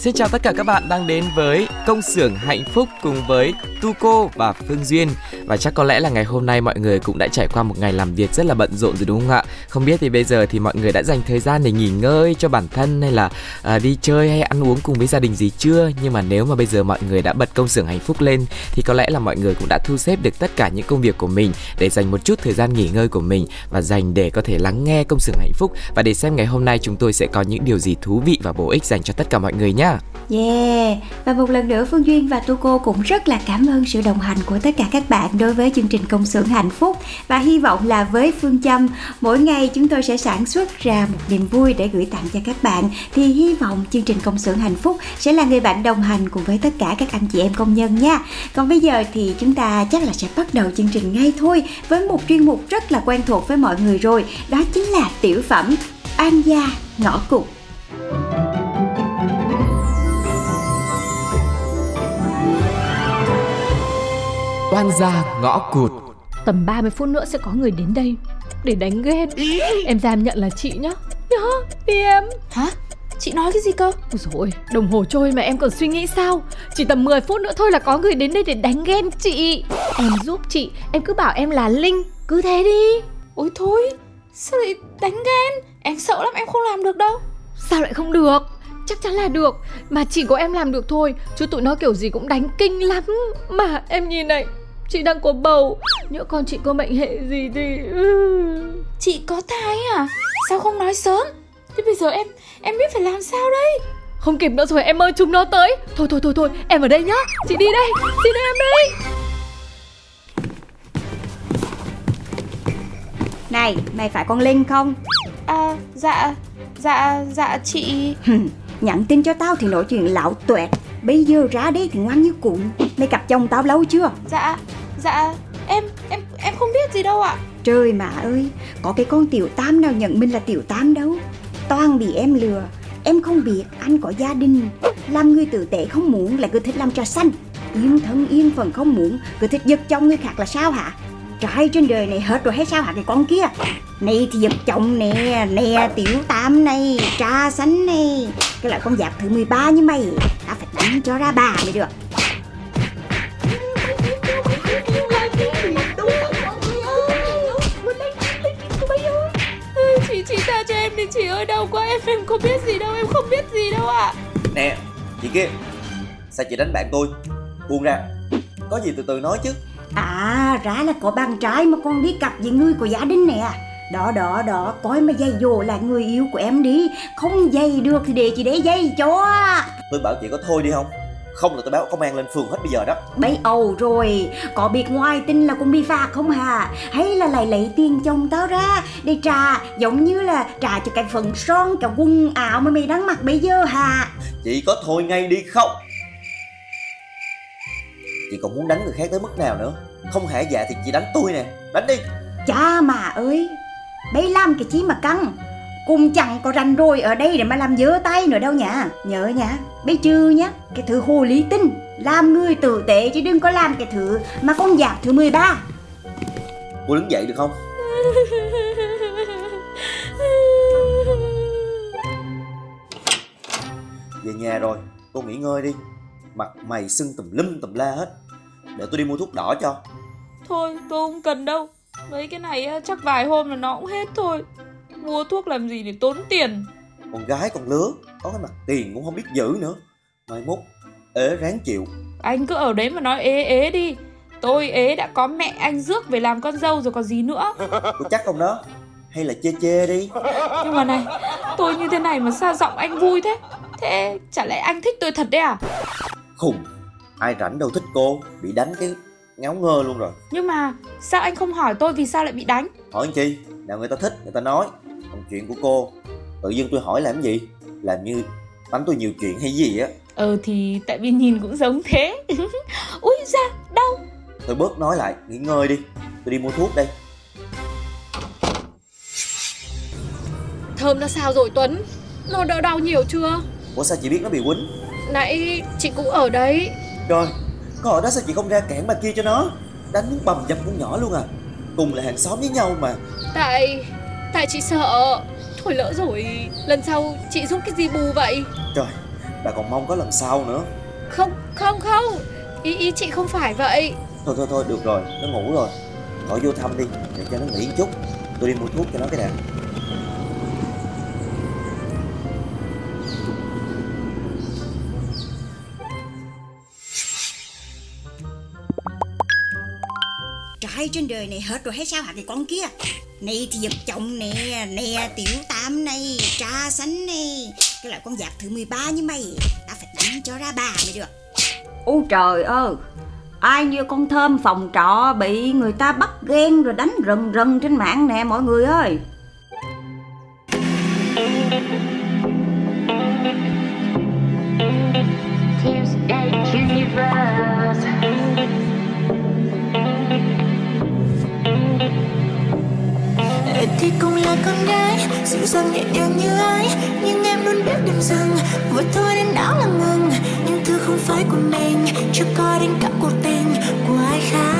Xin chào tất cả các bạn đang đến với công xưởng hạnh phúc cùng với Tuco và Phương Duyên và chắc có lẽ là ngày hôm nay mọi người cũng đã trải qua một ngày làm việc rất là bận rộn rồi đúng không ạ? Không biết thì bây giờ thì mọi người đã dành thời gian để nghỉ ngơi cho bản thân hay là à, đi chơi hay ăn uống cùng với gia đình gì chưa? Nhưng mà nếu mà bây giờ mọi người đã bật công xưởng hạnh phúc lên thì có lẽ là mọi người cũng đã thu xếp được tất cả những công việc của mình để dành một chút thời gian nghỉ ngơi của mình và dành để có thể lắng nghe công xưởng hạnh phúc và để xem ngày hôm nay chúng tôi sẽ có những điều gì thú vị và bổ ích dành cho tất cả mọi người nhé. Yeah, và một lần nữa Phương Duyên và Tu Cô cũng rất là cảm ơn sự đồng hành của tất cả các bạn đối với chương trình công xưởng hạnh phúc và hy vọng là với phương châm mỗi ngày chúng tôi sẽ sản xuất ra một niềm vui để gửi tặng cho các bạn thì hy vọng chương trình công xưởng hạnh phúc sẽ là người bạn đồng hành cùng với tất cả các anh chị em công nhân nha. Còn bây giờ thì chúng ta chắc là sẽ bắt đầu chương trình ngay thôi với một chuyên mục rất là quen thuộc với mọi người rồi, đó chính là tiểu phẩm An gia ngõ cụt. Oan gia ngõ cụt. Tầm 30 phút nữa sẽ có người đến đây Để đánh ghen Em ra em nhận là chị nhá. Nhá, đi em. Hả? Chị nói cái gì cơ? Ôi dồi ôi, đồng hồ trôi mà em còn suy nghĩ sao? Chỉ tầm 10 phút nữa thôi là có người đến đây để đánh ghen chị. Em giúp chị, em cứ bảo em là Linh. Cứ thế đi. Ôi thôi, sao lại đánh ghen? Em sợ lắm, em không làm được đâu. Sao lại không được? Chắc chắn là được. Mà chỉ có em làm được thôi Chứ tụi nó kiểu gì cũng đánh kinh lắm. Mà em nhìn này Chị đang có bầu Nhỡ con chị có mệnh hệ gì thì ừ. Chị có thai à? Sao không nói sớm? Thế bây giờ em, em biết phải làm sao đây? Không kịp nữa rồi em ơi chúng nó tới Thôi thôi thôi thôi em ở đây nhá Chị đi đây Chị đi em đi Này, mày phải con Linh không? À, dạ, dạ, dạ chị Nhắn tin cho tao thì nói chuyện lão tuẹt Bây giờ ra đây thì ngoan như cụm Mày gặp chồng tao lâu chưa? Dạ, dạ, em, em, em không biết gì đâu ạ. Trời mà ơi, có cái con tiểu tam nào nhận mình là tiểu tam đâu. Toàn bị em lừa Em không biết anh có gia đình. Làm người tử tế không muốn là cứ thích làm trò xanh Yên thân yên phận không muốn Cứ thích giật chồng người khác là sao hả? Trai trên đời này hết rồi hay sao hả cái con kia? Này thì giật chồng nè Nè tiểu tam này Trà xanh này. Cái loại con giáp thứ 13 như mày Ta phải đánh cho ra bà mới được. Chị ơi đau quá em, em không biết gì đâu, em không biết gì đâu ạ. Nè, chị kia Sao chị đánh bạn tôi? Buông ra Có gì từ từ nói chứ. À ra là có bạn trai mà con đi cặp với người của gia đình nè. Đó đó đó Coi mà dây dồ là người yêu của em đi. Không dây được thì để chị để dây cho. Tôi bảo chị có thôi đi không Không là tôi báo công an lên phường hết bây giờ đó. Bấy ầu rồi Có biệt ngoài tin là cũng bị phạt không hà Hay là lại lấy tiền chồng tao ra Để trả giống như là trả cho cái phần son Cái quần áo mà mày đang mặc bây giờ hà Chị có thôi ngay đi không? Chị còn muốn đánh người khác tới mức nào nữa? Không hả dạ thì chị đánh tôi nè. Đánh đi. Cha mà ơi Bấy làm cái chí mà căng Cùng chẳng có rành rồi ở đây để mà làm dơ tay nữa đâu nha Nhớ nha Bấy chư nhá Cái thứ hồ lý tinh Làm người tử tế chứ đừng có làm cái thứ Mà con giáp thứ 13 Cô đứng dậy được không? Về nhà rồi Cô nghỉ ngơi đi. Mặt mày sưng tùm lum tùm la hết. Để tôi đi mua thuốc đỏ cho. Thôi tôi không cần đâu. Mấy cái này chắc vài hôm là nó cũng hết thôi Mua thuốc làm gì để tốn tiền. Con gái con lứa có cái mặt tiền cũng không biết giữ nữa. Mai mốt ế ráng chịu. Anh cứ ở đấy mà nói ế ế đi. Tôi ế đã có mẹ anh rước về làm con dâu rồi còn gì nữa. Có chắc không đó. Hay là chê chê đi. Nhưng mà này Tôi như thế này mà sao giọng anh vui thế. Thế chả lẽ anh thích tôi thật đấy à? Khùng ai rảnh đâu thích cô. Bị đánh cái ngáo ngơ luôn rồi. Nhưng mà sao anh không hỏi tôi vì sao lại bị đánh? Hỏi anh chi? Nào người ta thích người ta nói. còn chuyện của cô. Tự dưng tôi hỏi làm gì? Làm như tánh tôi nhiều chuyện hay gì á? Ờ thì tại vì nhìn cũng giống thế. Ui da đau. Thôi bớt nói lại nghỉ ngơi đi. Tôi đi mua thuốc đây. Thơm nó sao rồi Tuấn? Nó đỡ đau nhiều chưa? Ủa sao chị biết nó bị quýnh? Nãy chị cũng ở đấy. Trời, có ở đó sao chị không ra cản bà kia cho nó? Đánh muốn bầm dập con nhỏ luôn à. Cùng là hàng xóm với nhau mà. Tại Tại chị sợ. Thôi lỡ rồi Lần sau chị giúp cái gì bù vậy? Trời, bà còn mong có lần sau nữa. Không không không. Ý ý chị không phải vậy. Thôi thôi thôi, được rồi, nó ngủ rồi. Gọi vô thăm đi, để cho nó nghỉ chút. Tôi đi mua thuốc cho nó cái đã Trai trên đời này hết rồi, hay sao hả? Cái con kia. Này thì giật chồng nè Nè tiểu tam này, Trà sánh này Cái loại con giặc thứ 13 như mày. Tao phải đánh cho ra bà mới được. Ôi trời ơi, Ai như con thơm phòng trọ bị người ta bắt ghen rồi đánh rần rần trên mạng nè, mọi người ơi. Thì cũng là con gái. Dịu dàng, nhẹ nhàng như ai, nhưng em luôn biết điểm dừng vội thôi nên đó là ngừng. Nhưng thứ không phải của mình, chưa có đến cả cuộc tình của ai khác.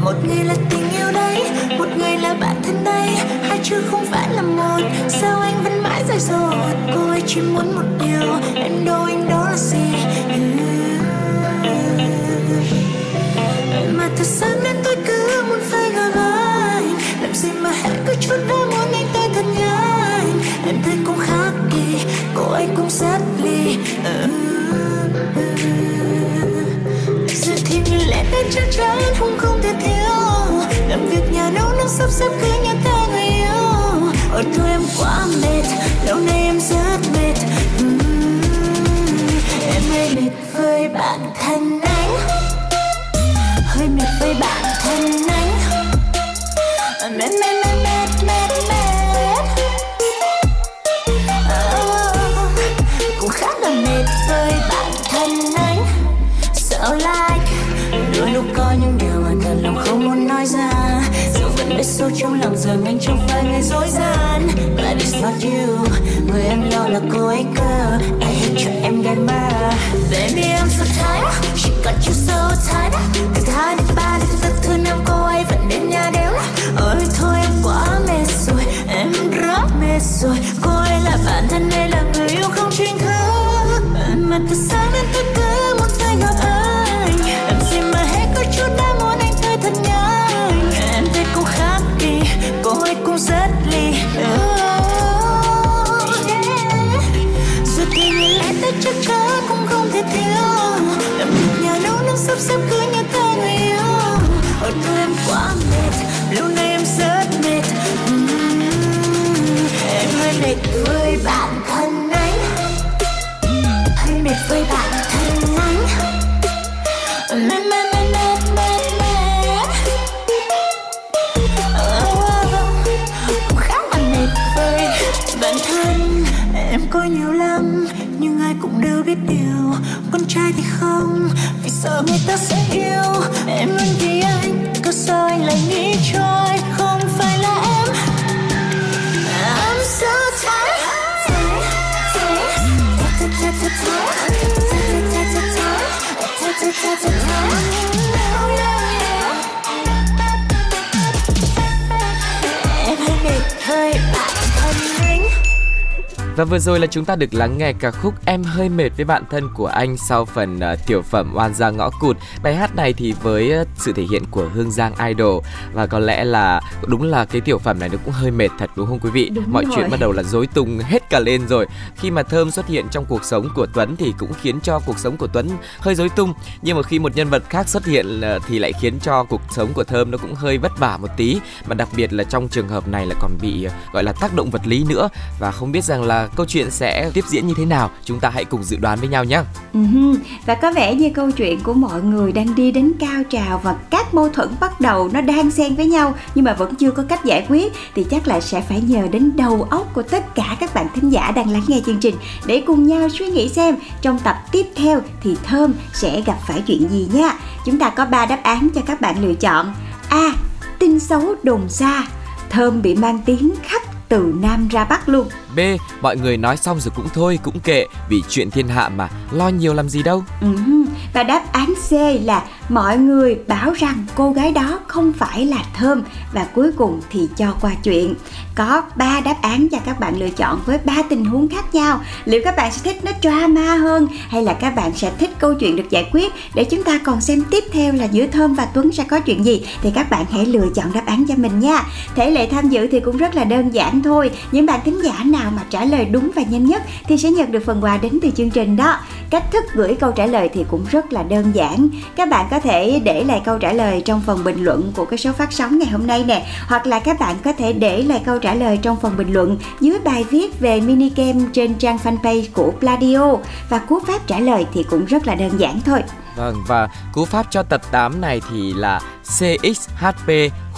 Một người là tình yêu đấy, một người là bạn thân đây hai chưa không phải là một, sao anh vẫn mãi dài dột? Cô ấy chỉ muốn một điều, em đâu, anh đó là gì? Ừ. Mà thật sáng nên tôi cứ mỗi cũng rất ly giờ thì mình lẽ đến chắc chắn không không thể thiếu. Làm việc nhà nấu nấu sắp xếp cứ như ta người yêu. Ôi thôi em quá mệt, lâu nay em rằng anh chẳng phải người dối gian but it's not you, người em lo là cô ấy cơ. I hate cho em gái mơ baby, I'm so tired. She got you so tired. Từ hai đến ba đến thứ thứ năm cô ấy vẫn đến nhà đều. Ôi, thôi em quá mệt rồi, em rất mệt rồi. Cô ấy là bản thân em. Sắp cưới như ta người yêu ở thôi em quá mệt lâu nay em rất mệt. Em hơi mệt với bản thân anh. Hơi mệt với bản thân anh. Mệt mệt mệt mệt mệt mệt cũng ờ, khá là mệt với bản thân. Em có nhiều lắm, nhưng ai cũng đều biết điều, con trai thì không người ta sẽ yêu em luôn vì anh có sao anh lại nghĩ cho anh không phải là em I'm so tired, tired, tired, tired, tired. Và vừa rồi là chúng ta được lắng nghe ca khúc Em hơi mệt với bạn thân của anh sau phần uh, tiểu phẩm Oan gia ngõ cụt. Bài hát này thì với uh, sự thể hiện của Hương Giang Idol và có lẽ là đúng là cái tiểu phẩm này nó cũng hơi mệt thật đúng không quý vị? Đúng Mọi rồi. chuyện bắt đầu là rối tung hết cả lên rồi. Khi mà Thơm xuất hiện trong cuộc sống của Tuấn thì cũng khiến cho cuộc sống của Tuấn hơi rối tung. Nhưng mà khi một nhân vật khác xuất hiện uh, thì lại khiến cho cuộc sống của Thơm nó cũng hơi vất vả một tí. Mà đặc biệt là trong trường hợp này là còn bị uh, gọi là tác động vật lý nữa và không biết rằng là câu chuyện sẽ tiếp diễn như thế nào chúng ta hãy cùng dự đoán với nhau nhé ừ Và có vẻ như câu chuyện của mọi người đang đi đến cao trào và các mâu thuẫn bắt đầu nó đang xen với nhau, nhưng mà vẫn chưa có cách giải quyết, thì chắc là sẽ phải nhờ đến đầu óc của tất cả các bạn thính giả đang lắng nghe chương trình để cùng nhau suy nghĩ xem trong tập tiếp theo thì Thơm sẽ gặp phải chuyện gì nhé. Chúng ta có 3 đáp án cho các bạn lựa chọn. A. Tin xấu đồn xa. Thơm bị mang tiếng khắp từ Nam ra Bắc luôn. b mọi người nói xong rồi cũng thôi cũng kệ vì chuyện thiên hạ mà lo nhiều làm gì đâu Ừ, Và đáp án C là mọi người bảo rằng cô gái đó không phải là Thơm và cuối cùng thì cho qua chuyện. Có 3 đáp án cho các bạn lựa chọn với ba tình huống khác nhau. Liệu các bạn sẽ thích nó drama hơn hay là các bạn sẽ thích câu chuyện được giải quyết để chúng ta còn xem tiếp theo là giữa Thơm và Tuấn sẽ có chuyện gì, thì các bạn hãy lựa chọn đáp án cho mình nha. Thể lệ tham dự thì cũng rất là đơn giản thôi. Những bạn thính giả nào mà trả lời đúng và nhanh nhất thì sẽ nhận được phần quà đến từ chương trình đó. Cách thức gửi câu trả lời thì cũng rất là đơn giản. Các bạn có có thể để lại câu trả lời trong phần bình luận của cái số phát sóng ngày hôm nay nè, hoặc là các bạn có thể để lại câu trả lời trong phần bình luận dưới bài viết về mini game trên trang fanpage của Pladio và cú pháp trả lời thì cũng rất là đơn giản thôi. vâng và cú pháp cho tập 8 này thì là CXHP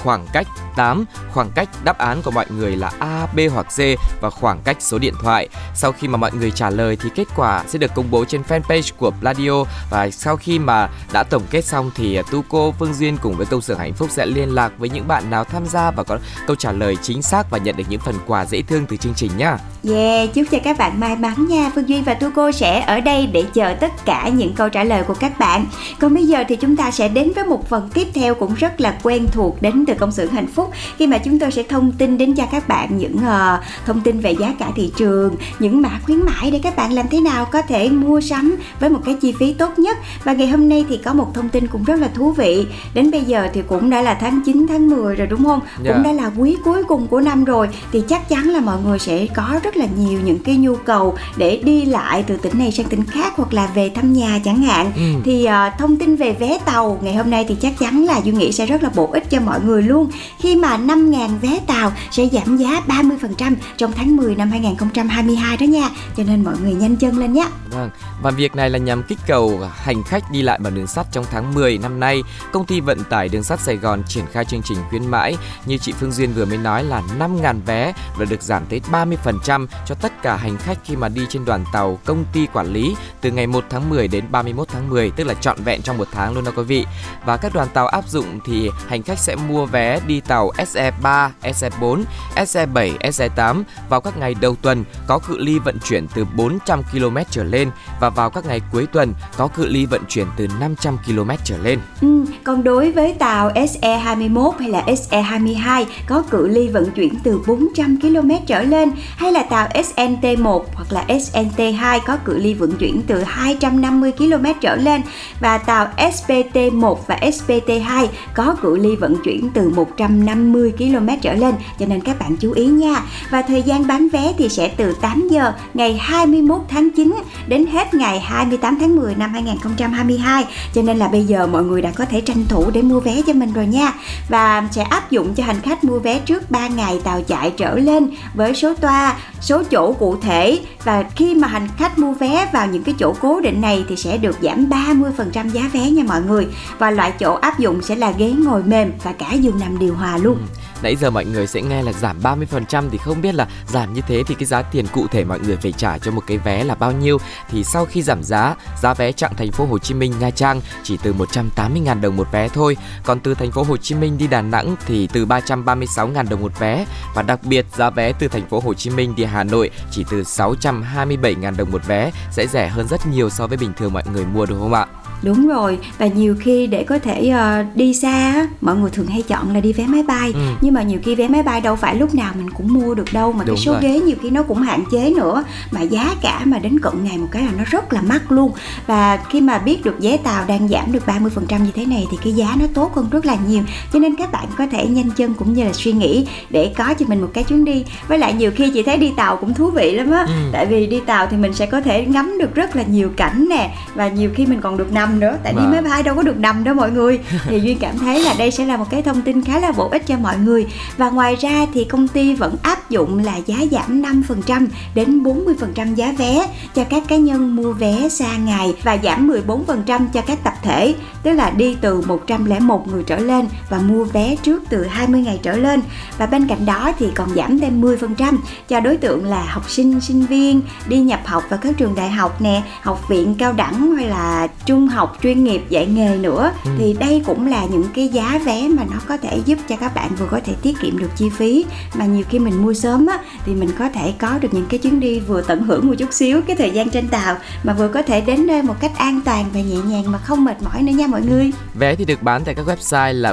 khoảng cách 8 khoảng cách đáp án của mọi người là A, B hoặc C và khoảng cách số điện thoại. Sau khi mà mọi người trả lời thì kết quả sẽ được công bố trên fanpage của Pladio và sau khi mà đã tổng kết xong thì Tuco, Phương Duyên cùng với công xưởng hạnh phúc sẽ liên lạc với những bạn nào tham gia và có câu trả lời chính xác và nhận được những phần quà dễ thương từ chương trình nhá. Yeah, chúc cho các bạn may mắn nha. Phương Duyên và Tuco sẽ ở đây để chờ tất cả những câu trả lời của các bạn. Còn bây giờ thì chúng ta sẽ đến với một phần tiếp theo cũng rất là quen thuộc đến từ công xưởng hạnh phúc khi mà chúng tôi sẽ thông tin đến cho các bạn những uh, thông tin về giá cả thị trường, những mã khuyến mãi để các bạn làm thế nào có thể mua sắm với một cái chi phí tốt nhất. Và ngày hôm nay thì có một thông tin cũng rất là thú vị. Đến bây giờ thì cũng đã là tháng 9 tháng 10 rồi đúng không? Dạ. Cũng đã là quý cuối cùng của năm rồi thì chắc chắn là mọi người sẽ có rất là nhiều những cái nhu cầu để đi lại từ tỉnh này sang tỉnh khác hoặc là về thăm nhà chẳng hạn Ừ. thì ờ, thông tin về vé tàu ngày hôm nay thì chắc chắn là Duy nghĩ sẽ rất là bổ ích cho mọi người luôn khi mà 5.000 vé tàu sẽ giảm giá 30% trong tháng 10 năm 2022 đó nha cho nên mọi người nhanh chân lên nhé Vâng, và việc này là nhằm kích cầu hành khách đi lại bằng đường sắt trong tháng 10 năm nay. Công ty vận tải đường sắt Sài Gòn triển khai chương trình khuyến mãi như chị Phương Duyên vừa mới nói là 5.000 vé và được giảm tới 30% cho tất cả hành khách khi mà đi trên đoàn tàu công ty quản lý từ ngày 1 tháng 10 đến 31 tháng 10, tức là trọn vẹn trong một tháng luôn đó quý vị. Và các đoàn tàu áp dụng thì hành khách sẽ mua vé đi tàu SE3, SE4, SE7, SE8 vào các ngày đầu tuần có cự ly vận chuyển từ 400 km trở lên và vào các ngày cuối tuần có cự ly vận chuyển từ 500 km trở lên. Ừ, còn đối với tàu SE21 hay là SE22 có cự ly vận chuyển từ 400 km trở lên hay là tàu SNT1 hoặc là SNT2 có cự ly vận chuyển từ 250 km trở lên và tàu SPT1 và SPT2 có cự ly vận chuyển từ từ 150 km trở lên cho nên các bạn chú ý nha. Và thời gian bán vé thì sẽ từ 8 giờ ngày 21 tháng 9 đến hết ngày 28 tháng 10 năm 2022 cho nên là bây giờ mọi người đã có thể tranh thủ để mua vé cho mình rồi nha. Và sẽ áp dụng cho hành khách mua vé trước 3 ngày tàu chạy trở lên với số toa, số chỗ cụ thể. Và khi mà hành khách mua vé vào những cái chỗ cố định này thì sẽ được giảm 30% giá vé nha mọi người. Và loại chỗ áp dụng sẽ là ghế ngồi mềm và cả giường nằm điều hòa luôn. Ừ. Nãy giờ mọi người sẽ nghe là giảm 30% thì không biết là giảm như thế thì cái giá tiền cụ thể mọi người phải trả cho một cái vé là bao nhiêu thì sau khi giảm giá, giá vé chặng thành phố Hồ Chí Minh Nha Trang chỉ từ 180.000 đồng một vé thôi, còn từ thành phố Hồ Chí Minh đi Đà Nẵng thì từ 336.000 đồng một vé và đặc biệt giá vé từ thành phố Hồ Chí Minh đi Hà Nội chỉ từ 627.000 đồng một vé sẽ rẻ hơn rất nhiều so với bình thường mọi người mua đúng không ạ? Đúng rồi và nhiều khi để có thể uh, đi xa mọi người thường hay chọn là đi vé máy bay. Ừ. nhưng mà nhiều khi vé máy bay đâu phải lúc nào mình cũng mua được đâu mà Đúng cái số rồi. ghế nhiều khi nó cũng hạn chế nữa. Mà giá cả mà đến cận ngày một cái là nó rất là mắc luôn. Và khi mà biết được vé tàu đang giảm được 30% như thế này thì cái giá nó tốt hơn rất là nhiều. Cho nên các bạn có thể nhanh chân cũng như là suy nghĩ để có cho mình một cái chuyến đi. Với lại nhiều khi chị thấy đi tàu cũng thú vị lắm á. Ừ. tại vì đi tàu thì mình sẽ có thể ngắm được rất là nhiều cảnh nè. Và nhiều khi mình còn được nằm nữa tại đi Vâng. máy bay đâu có được nằm đâu mọi người. Thì duyên cảm thấy là đây sẽ là một cái thông tin khá là bổ ích cho mọi người. Và ngoài ra thì công ty vẫn áp dụng là giá giảm 5% đến 40% giá vé cho các cá nhân mua vé xa ngày và giảm 14% cho các tập thể tức là đi từ 101 người trở lên và mua vé trước từ 20 ngày trở lên. Và bên cạnh đó thì còn giảm thêm 10% cho đối tượng là học sinh, sinh viên đi nhập học vào các trường đại học nè, học viện cao đẳng hay là trung học chuyên nghiệp dạy nghề nữa Ừ. thì đây cũng là những cái giá vé mà nó có thể giúp cho các bạn vừa có thể tiết kiệm được chi phí mà nhiều khi mình mua sớm á thì mình có thể có được những cái chuyến đi vừa tận hưởng một chút xíu cái thời gian trên tàu mà vừa có thể đến nơi một cách an toàn và nhẹ nhàng mà không mệt mỏi nữa nha mọi người. Vé thì được bán tại các website là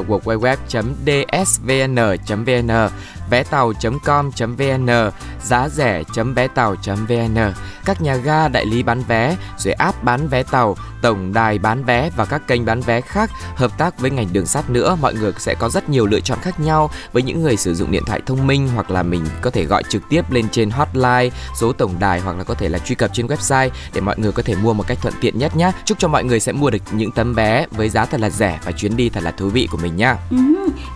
www.dsvn.vn, vé tàu.com.vn, giá rẻ.vé tàu.vn, các nhà ga đại lý bán vé, rồi app bán vé tàu, tổng đài bán vé và các kênh bán vé khác hợp tác với ngành đường sắt nữa. Mọi người sẽ có rất nhiều lựa chọn khác nhau với những người sử dụng điện thoại thông minh hoặc là mình có thể gọi trực tiếp lên trên hotline, số tổng đài hoặc là có thể là truy cập trên website để mọi người có thể mua một cách thuận tiện nhất nhé. Chúc cho mọi người sẽ mua được những tấm vé với giá thật là rẻ và chuyến đi thật là thú vị của mình nhá. Ừ,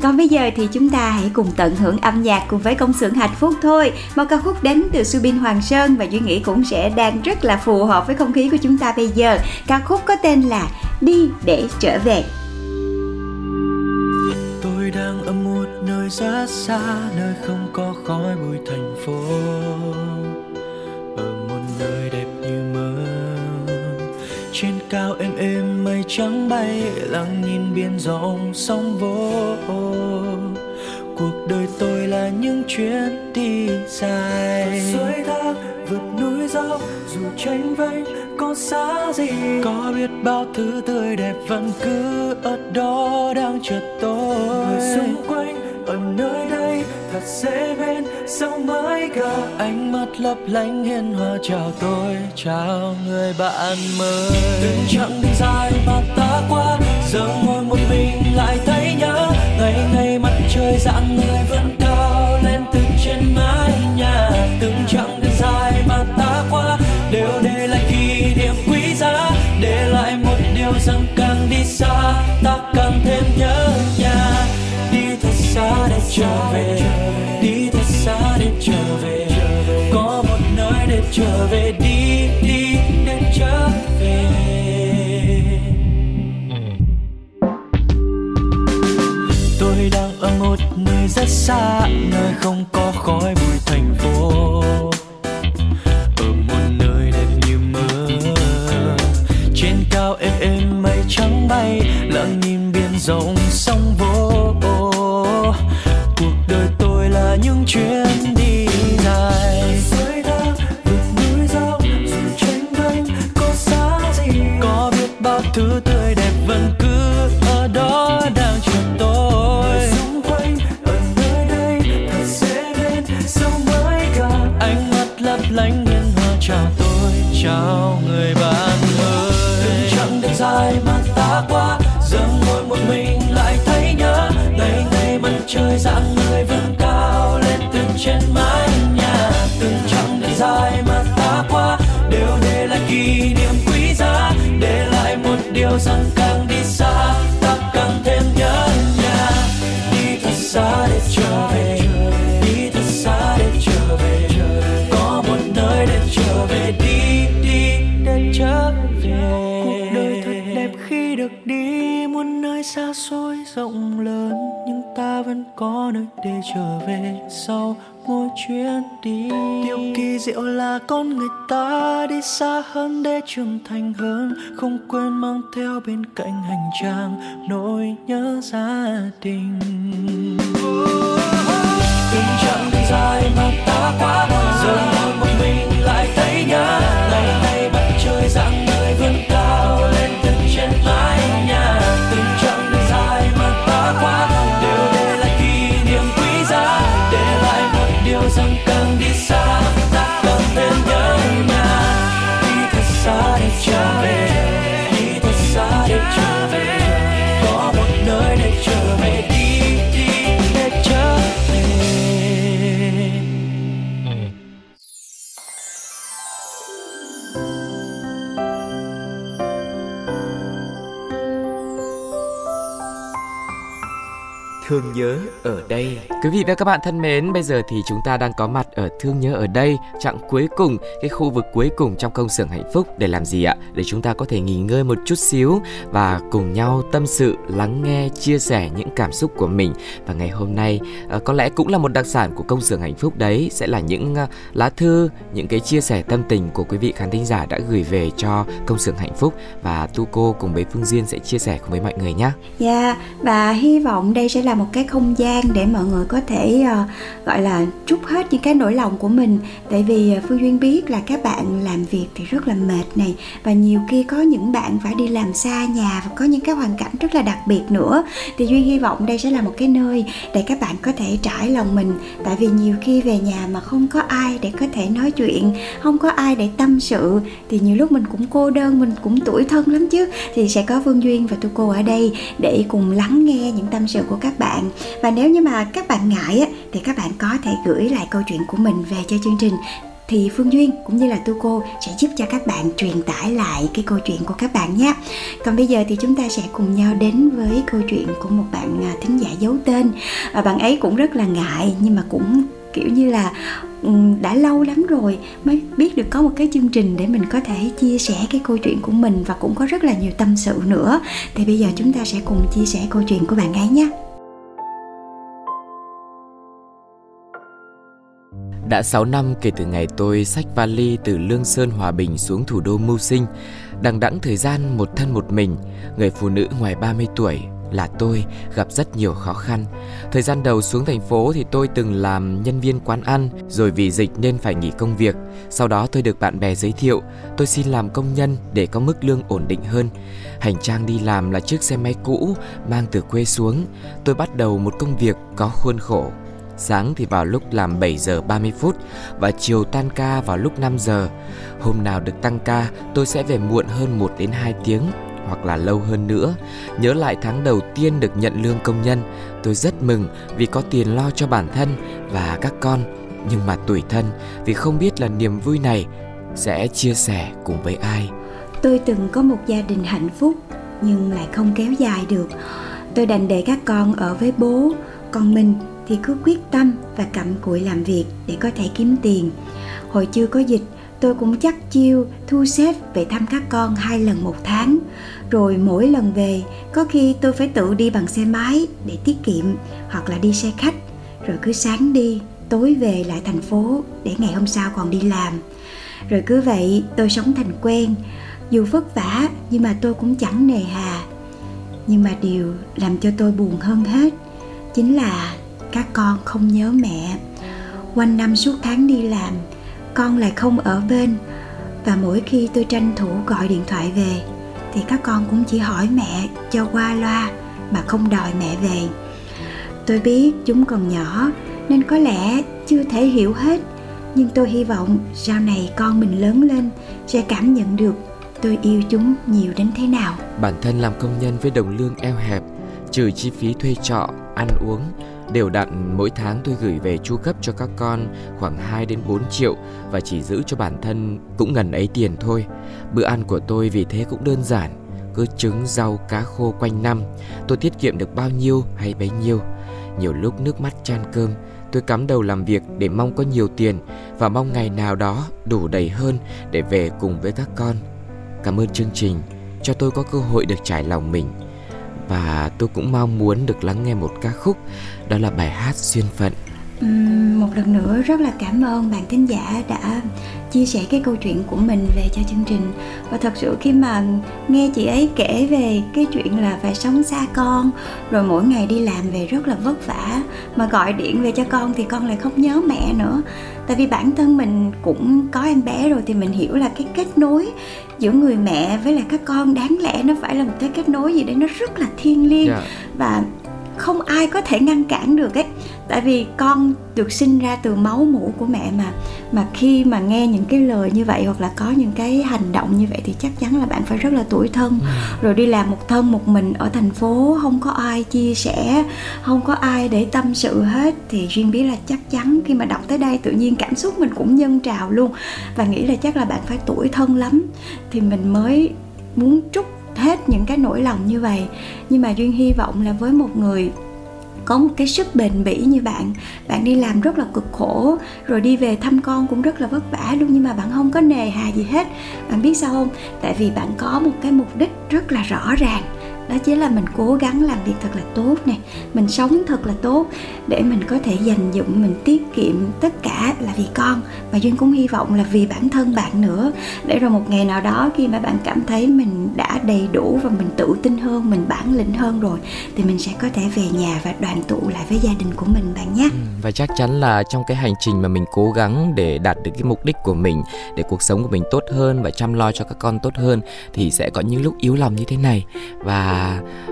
Còn bây giờ thì chúng ta hãy cùng tận hưởng âm nhạc cùng với công xưởng hạnh phúc thôi. Một ca khúc đến từ Subin Hoàng Sơn và Duy nghĩ cũng sẽ đang rất là phù hợp với không khí của chúng ta bây giờ. Ca khúc có tên là Đi để trở về. Tôi đang ở một nơi rất xa, Nơi không có khói bụi thành phố Ở một nơi đẹp như mơ Trên cao êm êm mây trắng bay, Lặng nhìn biển rộng sóng vỗ Cuộc đời tôi là những chuyến đi dài. Suối thác vượt núi dốc Dù tranh vênh có xa gì? Có biết bao thứ tươi đẹp vẫn cứ ở đó đang chờ tôi. Người xung quanh ở nơi đây thật dễ bên sao mới gặp ánh mắt lấp lánh hiền hòa chào tôi chào người bạn mới. Từng chặng đường dài mà ta qua giờ ngồi một mình lại thấy nhớ ngày ngày mặt trời dạng người vẫn cao lên từ trên mái nhà. Từng chặng đường dài mà ta qua, đều để lại kỷ niệm quý giá. Để lại một điều rằng càng đi xa, ta càng thêm nhớ nhà. Đi thật xa để trở về, đi thật xa để trở về. Có một nơi để trở về, đi đi. Rất xa, nơi không có khói bụi thành phố. Ở một nơi đẹp như mơ, trên cao êm êm mây trắng bay, lặng nhìn biển rộng sóng vỗ rằng càng đi xa, ta càng thêm nhớ nhà. Đi thật xa để trở về, đi thật xa để trở về. Có một nơi để trở về, đi đi để trở về. Cuộc đời thật đẹp khi được đi, muôn nơi xa xôi rộng lớn, nhưng ta vẫn có nơi để trở về sau mỗi chuyến đi. Điều kỳ diệu là con người ta đi xa hơn để trưởng thành hơn không quên mang theo bên cạnh hành trang nỗi nhớ gia đình. Chặng đường dài mà ta qua giờ Thương nhớ ở đây. Quý vị và các bạn thân mến, bây giờ thì chúng ta đang có mặt ở Thương nhớ ở đây, chặng cuối cùng, cái khu vực cuối cùng trong công xưởng hạnh phúc để làm gì ạ? Để chúng ta có thể nghỉ ngơi một chút xíu và cùng nhau tâm sự, lắng nghe, chia sẻ những cảm xúc của mình. Và ngày hôm nay ờ, có lẽ cũng là một đặc sản của công xưởng hạnh phúc đấy sẽ là những ờ, lá thư, những cái chia sẻ tâm tình của quý vị khán thính giả đã gửi về cho công xưởng hạnh phúc và Tu cô cùng với Phương Duyên sẽ chia sẻ cùng với mọi người nhé. Dạ yeah, và hy vọng đây sẽ là một cái không gian để mọi người có thể uh, gọi là trút hết những cái nỗi lòng của mình. Tại vì uh, phương duyên biết là các bạn làm việc thì rất là mệt này và nhiều khi có những bạn phải đi làm xa nhà và có những cái hoàn cảnh rất là đặc biệt nữa. Thì duyên hy vọng đây sẽ là một cái nơi để các bạn có thể trải lòng mình. Tại vì nhiều khi về nhà mà không có ai để có thể nói chuyện không có ai để tâm sự thì nhiều lúc mình cũng cô đơn mình cũng tuổi thân lắm chứ. Thì sẽ có phương duyên và tu cô ở đây để cùng lắng nghe những tâm sự của các bạn và nếu như mà các bạn ngại á, thì các bạn có thể gửi lại câu chuyện của mình về cho chương trình. Thì Phương Duyên cũng như là Tu Cô sẽ giúp cho các bạn truyền tải lại cái câu chuyện của các bạn nhé. Còn bây giờ thì chúng ta sẽ cùng nhau đến với câu chuyện của một bạn à, thính giả giấu tên. Và bạn ấy cũng rất là ngại nhưng mà cũng kiểu như là ừ, đã lâu lắm rồi mới biết được có một cái chương trình để mình có thể chia sẻ cái câu chuyện của mình và cũng có rất là nhiều tâm sự nữa. Thì bây giờ chúng ta sẽ cùng chia sẻ câu chuyện của bạn ấy nhé. Đã 6 năm kể từ ngày tôi xách vali từ Lương Sơn Hòa Bình xuống thủ đô mưu sinh, đằng đẵng thời gian một thân một mình, người phụ nữ ngoài 30 tuổi là tôi gặp rất nhiều khó khăn. Thời gian đầu xuống thành phố thì tôi từng làm nhân viên quán ăn, rồi vì dịch nên phải nghỉ công việc. Sau đó tôi được bạn bè giới thiệu, tôi xin làm công nhân để có mức lương ổn định hơn. Hành trang đi làm là chiếc xe máy cũ mang từ quê xuống. Tôi bắt đầu một công việc có khuôn khổ. Sáng thì vào lúc làm 7 giờ 30 phút và chiều tan ca vào lúc 5 giờ. Hôm nào được tăng ca, tôi sẽ về muộn hơn 1 đến 2 tiếng hoặc là lâu hơn nữa. Nhớ lại tháng đầu tiên được nhận lương công nhân, tôi rất mừng vì có tiền lo cho bản thân và các con, nhưng mà tủi thân vì không biết là niềm vui này sẽ chia sẻ cùng với ai. Tôi từng có một gia đình hạnh phúc nhưng lại không kéo dài được. Tôi đành để các con ở với bố, còn mình thì cứ quyết tâm và cặm cụi làm việc để có thể kiếm tiền. Hồi chưa có dịch, tôi cũng chắc chiêu thu xếp về thăm các con hai lần một tháng. Rồi mỗi lần về có khi tôi phải tự đi bằng xe máy để tiết kiệm hoặc là đi xe khách. Rồi cứ sáng đi tối về lại thành phố để ngày hôm sau còn đi làm. Rồi cứ vậy tôi sống thành quen. Dù vất vả nhưng mà tôi cũng chẳng nề hà. Nhưng mà điều làm cho tôi buồn hơn hết chính là các con không nhớ mẹ. Quanh năm suốt tháng đi làm, con lại không ở bên. Và mỗi khi tôi tranh thủ gọi điện thoại về, thì các con cũng chỉ hỏi mẹ cho qua loa mà không đòi mẹ về. Tôi biết chúng còn nhỏ nên có lẽ chưa thể hiểu hết, nhưng tôi hy vọng sau này con mình lớn lên sẽ cảm nhận được tôi yêu chúng nhiều đến thế nào. Bản thân làm công nhân với đồng lương eo hẹp, trừ chi phí thuê trọ, ăn uống Đều đặn mỗi tháng tôi gửi về chu cấp cho các con khoảng 2 đến 4 triệu và chỉ giữ cho bản thân cũng ngần ấy tiền thôi. Bữa ăn của tôi vì thế cũng đơn giản, cứ trứng, rau, cá khô quanh năm. Tôi tiết kiệm được bao nhiêu hay bấy nhiêu. Nhiều lúc nước mắt chan cơm, tôi cắm đầu làm việc để mong có nhiều tiền và mong ngày nào đó đủ đầy hơn để về cùng với các con. Cảm ơn chương trình cho tôi có cơ hội được trải lòng mình và tôi cũng mong muốn được lắng nghe một ca khúc, đó là bài hát duyên phận một lần nữa rất là cảm ơn bạn thính giả đã chia sẻ cái câu chuyện của mình về cho chương trình và thật sự khi mà nghe chị ấy kể về cái chuyện là phải sống xa con rồi mỗi ngày đi làm về rất là vất vả mà gọi điện về cho con thì con lại không nhớ mẹ nữa tại vì bản thân mình cũng có em bé rồi thì mình hiểu là cái kết nối giữa người mẹ với lại các con đáng lẽ nó phải là một cái kết nối gì đấy nó rất là thiêng liêng yeah. Dạ. và không ai có thể ngăn cản được ấy tại vì con được sinh ra từ máu mủ của mẹ mà mà khi mà nghe những cái lời như vậy hoặc là có những cái hành động như vậy thì chắc chắn là bạn phải rất là tuổi thân. Ừ. rồi đi làm một thân một mình ở thành phố không có ai chia sẻ không có ai để tâm sự hết thì duyên biết là chắc chắn khi mà đọc tới đây tự nhiên cảm xúc mình cũng nhân trào luôn. Và nghĩ là chắc là bạn phải tuổi thân lắm thì mình mới muốn trút hết những cái nỗi lòng như vậy. Nhưng mà duyên hy vọng là với một người có một cái sức bền bỉ như bạn. Bạn đi làm rất là cực khổ, rồi đi về thăm con cũng rất là vất vả luôn, nhưng mà bạn không có nề hà gì hết. Bạn biết sao không? Tại vì bạn có một cái mục đích rất là rõ ràng đó chính là mình cố gắng làm việc thật là tốt nè, mình sống thật là tốt để mình có thể dành dụng, mình tiết kiệm tất cả là vì con. Và duyên cũng hy vọng là vì bản thân bạn nữa, để rồi một ngày nào đó khi mà bạn cảm thấy mình đã đầy đủ và mình tự tin hơn, mình bản lĩnh hơn rồi, thì mình sẽ có thể về nhà và đoàn tụ lại với gia đình của mình bạn nhé. Ừ, và chắc chắn là trong cái hành trình mà mình cố gắng để đạt được cái mục đích của mình, để cuộc sống của mình tốt hơn và chăm lo cho các con tốt hơn, thì sẽ có những lúc yếu lòng như thế này. Và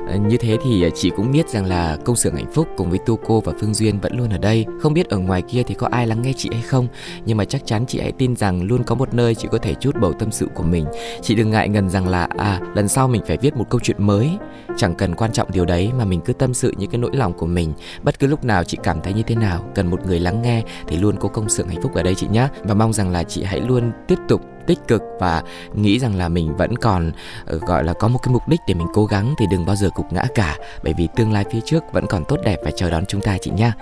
Ờ, như thế thì ờ, chị cũng biết rằng là công xưởng hạnh phúc cùng với tu cô và phương duyên vẫn luôn ở đây. Không biết ở ngoài kia thì có ai lắng nghe chị hay không? Nhưng mà chắc chắn chị hãy tin rằng luôn có một nơi chị có thể chút bầu tâm sự của mình. Chị đừng ngại ngần rằng là à lần sau mình phải viết một câu chuyện mới. Chẳng cần quan trọng điều đấy mà mình cứ tâm sự những cái nỗi lòng của mình. Bất cứ lúc nào chị cảm thấy như thế nào, cần một người lắng nghe thì luôn có công xưởng hạnh phúc ở đây chị nhé và mong rằng là chị hãy luôn tiếp tục tích cực và nghĩ rằng là mình vẫn còn ờ, gọi là, có một cái mục đích để mình cố gắng thì đừng bao giờ gục ngã cả. Bởi vì tương lai phía trước vẫn còn tốt đẹp và chờ đón chúng ta chị nha.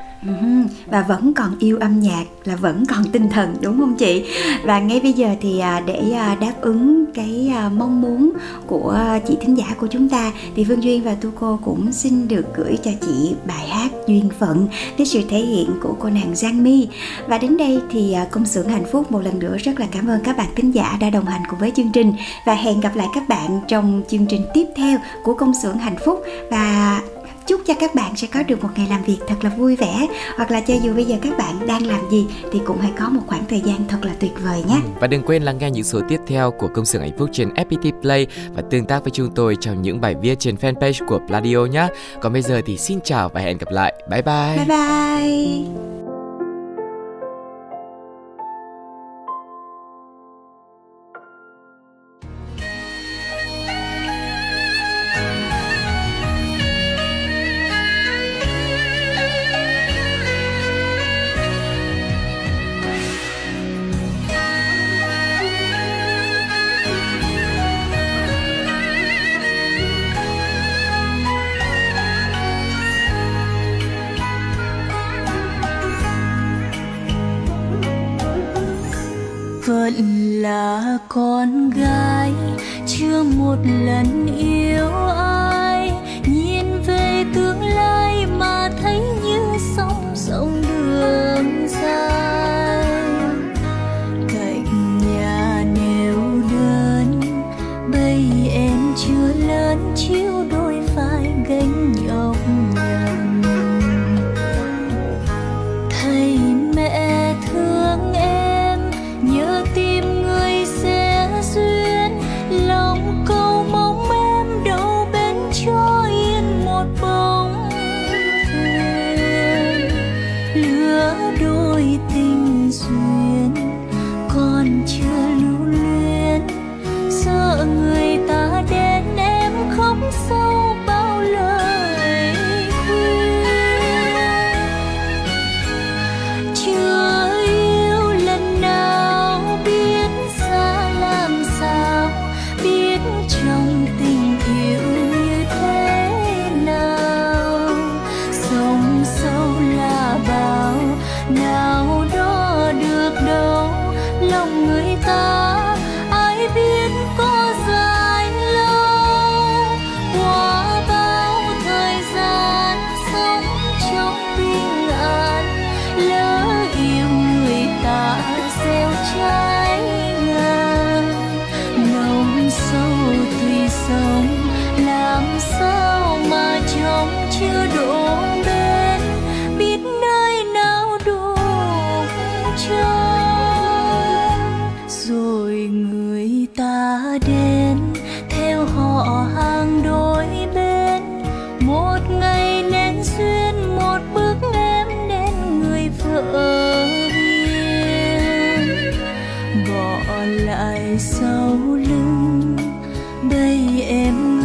Và vẫn còn yêu âm nhạc là vẫn còn tinh thần, đúng không chị? Và ngay bây giờ thì à, để à, đáp ứng cái à, mong muốn của chị thính giả của chúng ta thì Vương Duyên và Tu Cô cũng xin được gửi cho chị bài hát duyên phận với sự thể hiện của cô nàng Giang My. Và đến đây thì công xưởng hạnh phúc một lần nữa rất là cảm ơn các bạn thính giả đã đồng hành cùng với chương trình. Và hẹn gặp lại các bạn trong chương trình tiếp theo của công xưởng hạnh phúc. Và chúc cho các bạn sẽ có được một ngày làm việc thật là vui vẻ. Hoặc là cho dù bây giờ các bạn đang làm gì thì cũng hãy có một khoảng thời gian thật là tuyệt vời nhé. Ừ, và đừng quên lắng nghe những số tiếp theo của công xưởng hạnh phúc trên FPT Play và tương tác với chúng tôi trong những bài viết trên fanpage của Pladio nhé. Còn bây giờ thì xin chào và hẹn gặp lại. Bye bye. Bye bye là con gái chưa một lần yêu ai. Bỏ lại sau lưng. Đây em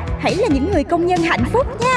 Hãy là những người công nhân hạnh phúc nhé.